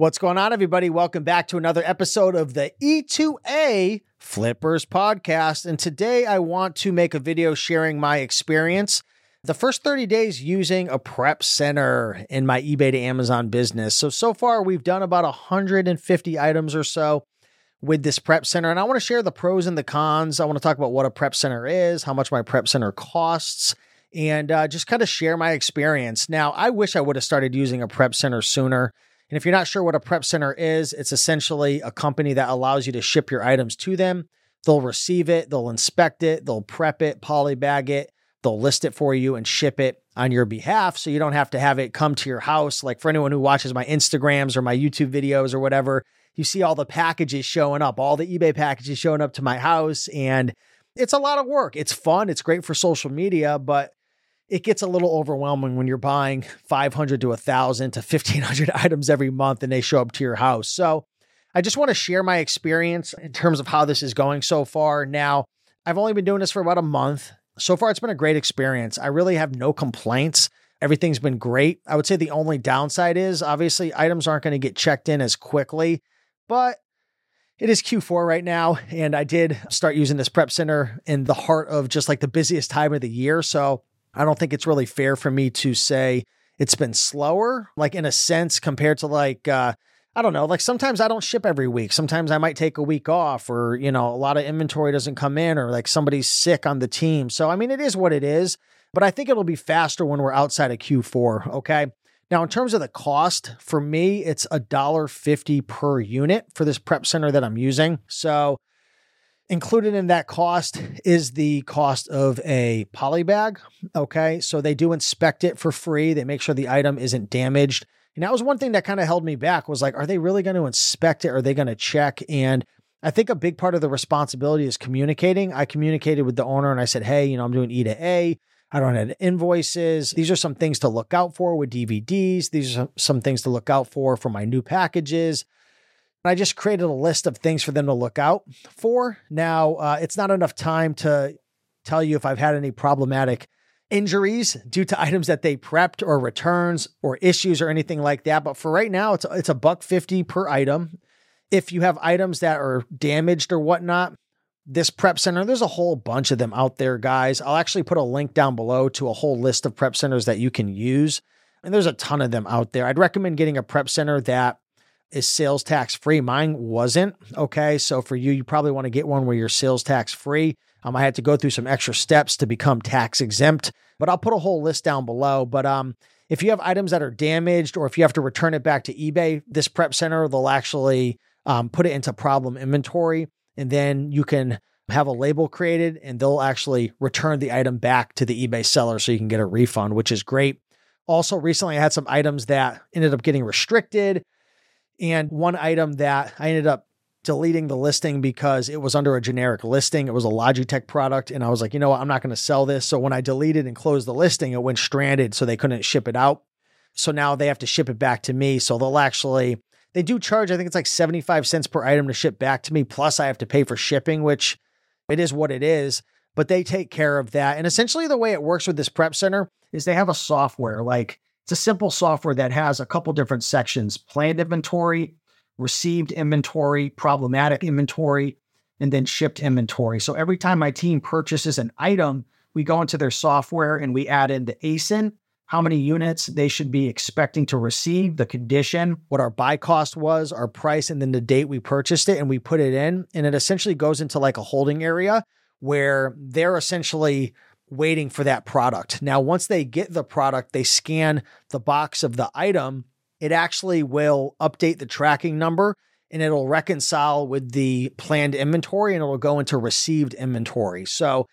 What's going on, everybody? Welcome back to another episode of the E2A Flippers podcast. And today I want to make a video sharing my experience the first 30 days using a prep center in my eBay to Amazon business. So, so far we've done about 150 items or so with this prep center. And I want to share the pros and the cons. I want to talk about what a prep center is, how much my prep center costs, and uh, just kind of share my experience. Now, I wish I would have started using a prep center sooner. And if you're not sure what a prep center is, it's essentially a company that allows you to ship your items to them. They'll receive it, they'll inspect it, they'll prep it, polybag it, they'll list it for you and ship it on your behalf so you don't have to have it come to your house. Like for anyone who watches my Instagrams or my YouTube videos or whatever, you see all the packages showing up, all the eBay packages showing up to my house. And it's a lot of work. It's fun, it's great for social media, but it gets a little overwhelming when you're buying 500 to 1,000 to 1,500 items every month and they show up to your house. So I just want to share my experience in terms of how this is going so far. Now, I've only been doing this for about a month. So far, it's been a great experience. I really have no complaints. Everything's been great. I would say the only downside is obviously items aren't going to get checked in as quickly, but it is Q4 right now. And I did start using this prep center in the heart of just like the busiest time of the year. So I don't think it's really fair for me to say it's been slower, like in a sense, compared to like, uh, I don't know, like sometimes I don't ship every week. Sometimes I might take a week off or, you know, a lot of inventory doesn't come in or like somebody's sick on the team. So, I mean, it is what it is, but I think it'll be faster when we're outside of Q4. Okay. Now, in terms of the cost, for me, it's a dollar fifty per unit for this prep center that I'm using. So Included in that cost is the cost of a poly bag. Okay. So they do inspect it for free. They make sure the item isn't damaged. And that was one thing that kind of held me back was like, are they really going to inspect it? Are they going to check? And I think a big part of the responsibility is communicating. I communicated with the owner and I said, hey, you know, I'm doing E to A. I don't have invoices. These are some things to look out for with DVDs. These are some things to look out for for my new packages. I just created a list of things for them to look out for. Now, uh, it's not enough time to tell you if I've had any problematic injuries due to items that they prepped or returns or issues or anything like that. But for right now, it's it's a buck fifty per item. If you have items that are damaged or whatnot, this prep center, there's a whole bunch of them out there, guys. I'll actually put a link down below to a whole list of prep centers that you can use. And there's a ton of them out there. I'd recommend getting a prep center that is sales tax free. Mine wasn't. Okay. So for you, you probably want to get one where you're sales tax free. Um, I had to go through some extra steps to become tax exempt, but I'll put a whole list down below. But um, if you have items that are damaged or if you have to return it back to eBay, this prep center, they'll actually um, put it into problem inventory and then you can have a label created and they'll actually return the item back to the eBay seller so you can get a refund, which is great. Also, recently I had some items that ended up getting restricted. And one item that I ended up deleting the listing because it was under a generic listing. It was a Logitech product. And I was like, you know what? I'm not going to sell this. So when I deleted and closed the listing, it went stranded. So they couldn't ship it out. So now they have to ship it back to me. So they'll actually, they do charge, I think it's like 75 cents per item to ship back to me. Plus I have to pay for shipping, which it is what it is. But they take care of that. And essentially the way it works with this prep center is they have a software like it's a simple software that has a couple different sections planned inventory, received inventory, problematic inventory, and then shipped inventory. So every time my team purchases an item, we go into their software and we add in the ASIN, how many units they should be expecting to receive, the condition, what our buy cost was, our price, and then the date we purchased it. And we put it in. And it essentially goes into like a holding area where they're essentially waiting for that product. Now, once they get the product, they scan the box of the item. It actually will update the tracking number and it'll reconcile with the planned inventory and it'll go into received inventory. So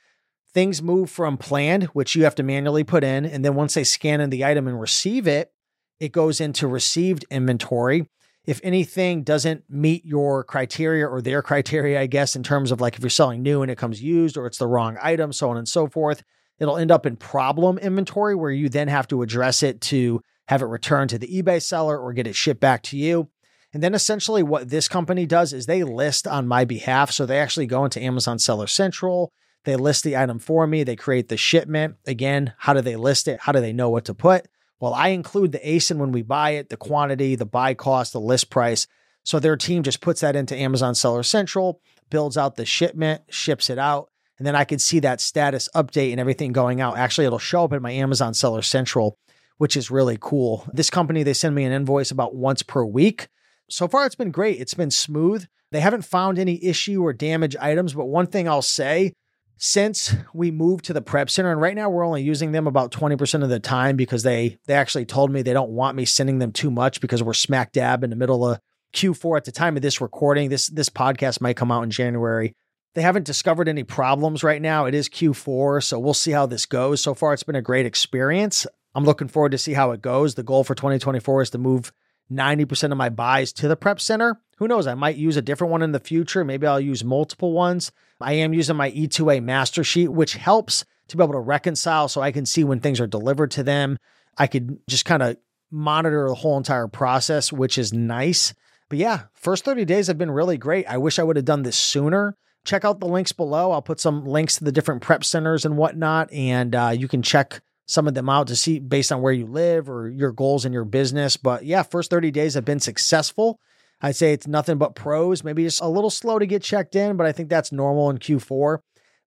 things move from planned, which you have to manually put in. And then once they scan in the item and receive it, it goes into received inventory. If anything doesn't meet your criteria or their criteria, I guess, in terms of like if you're selling new and it comes used or it's the wrong item, so on and so forth, it'll end up in problem inventory where you then have to address it to have it returned to the eBay seller or get it shipped back to you. And then essentially what this company does is they list on my behalf. So they actually go into Amazon Seller Central. They list the item for me. They create the shipment. Again, how do they list it? How do they know what to put? Well, I include the ASIN when we buy it, the quantity, the buy cost, the list price. So their team just puts that into Amazon Seller Central, builds out the shipment, ships it out, and then I can see that status update and everything going out. Actually, it'll show up in my Amazon Seller Central, which is really cool. This company, they send me an invoice about once per week. So far, it's been great. It's been smooth. They haven't found any issue or damage items, but one thing I'll say since we moved to the prep center and right now we're only using them about 20% of the time because they they actually told me they don't want me sending them too much because we're smack dab in the middle of Q4 at the time of this recording. This this podcast might come out in January. They haven't discovered any problems right now. It is Q4, so we'll see how this goes. So far it's been a great experience. I'm looking forward to see how it goes. The goal for 2024 is to move 90% of my buys to the prep center. Who knows? I might use a different one in the future. Maybe I'll use multiple ones. I am using my E2A master sheet, which helps to be able to reconcile so I can see when things are delivered to them. I could just kind of monitor the whole entire process, which is nice. But yeah, first 30 days have been really great. I wish I would have done this sooner. Check out the links below. I'll put some links to the different prep centers and whatnot, and uh, you can check some of them out to see based on where you live or your goals in your business. But yeah, first 30 days have been successful. I'd say it's nothing but pros, maybe just a little slow to get checked in, but I think that's normal in Q4.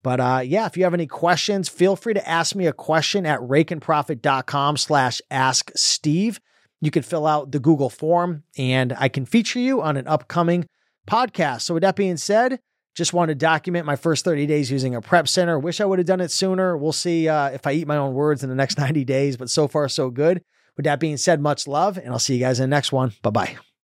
But uh, yeah, if you have any questions, feel free to ask me a question at raikenprofit.com slash ask Steve. You can fill out the Google form and I can feature you on an upcoming podcast. So with that being said, just want to document my first 30 days using a prep center. Wish I would have done it sooner. We'll see uh, if I eat my own words in the next 90 days, but so far so good. With that being said, much love, and I'll see you guys in the next one. Bye bye.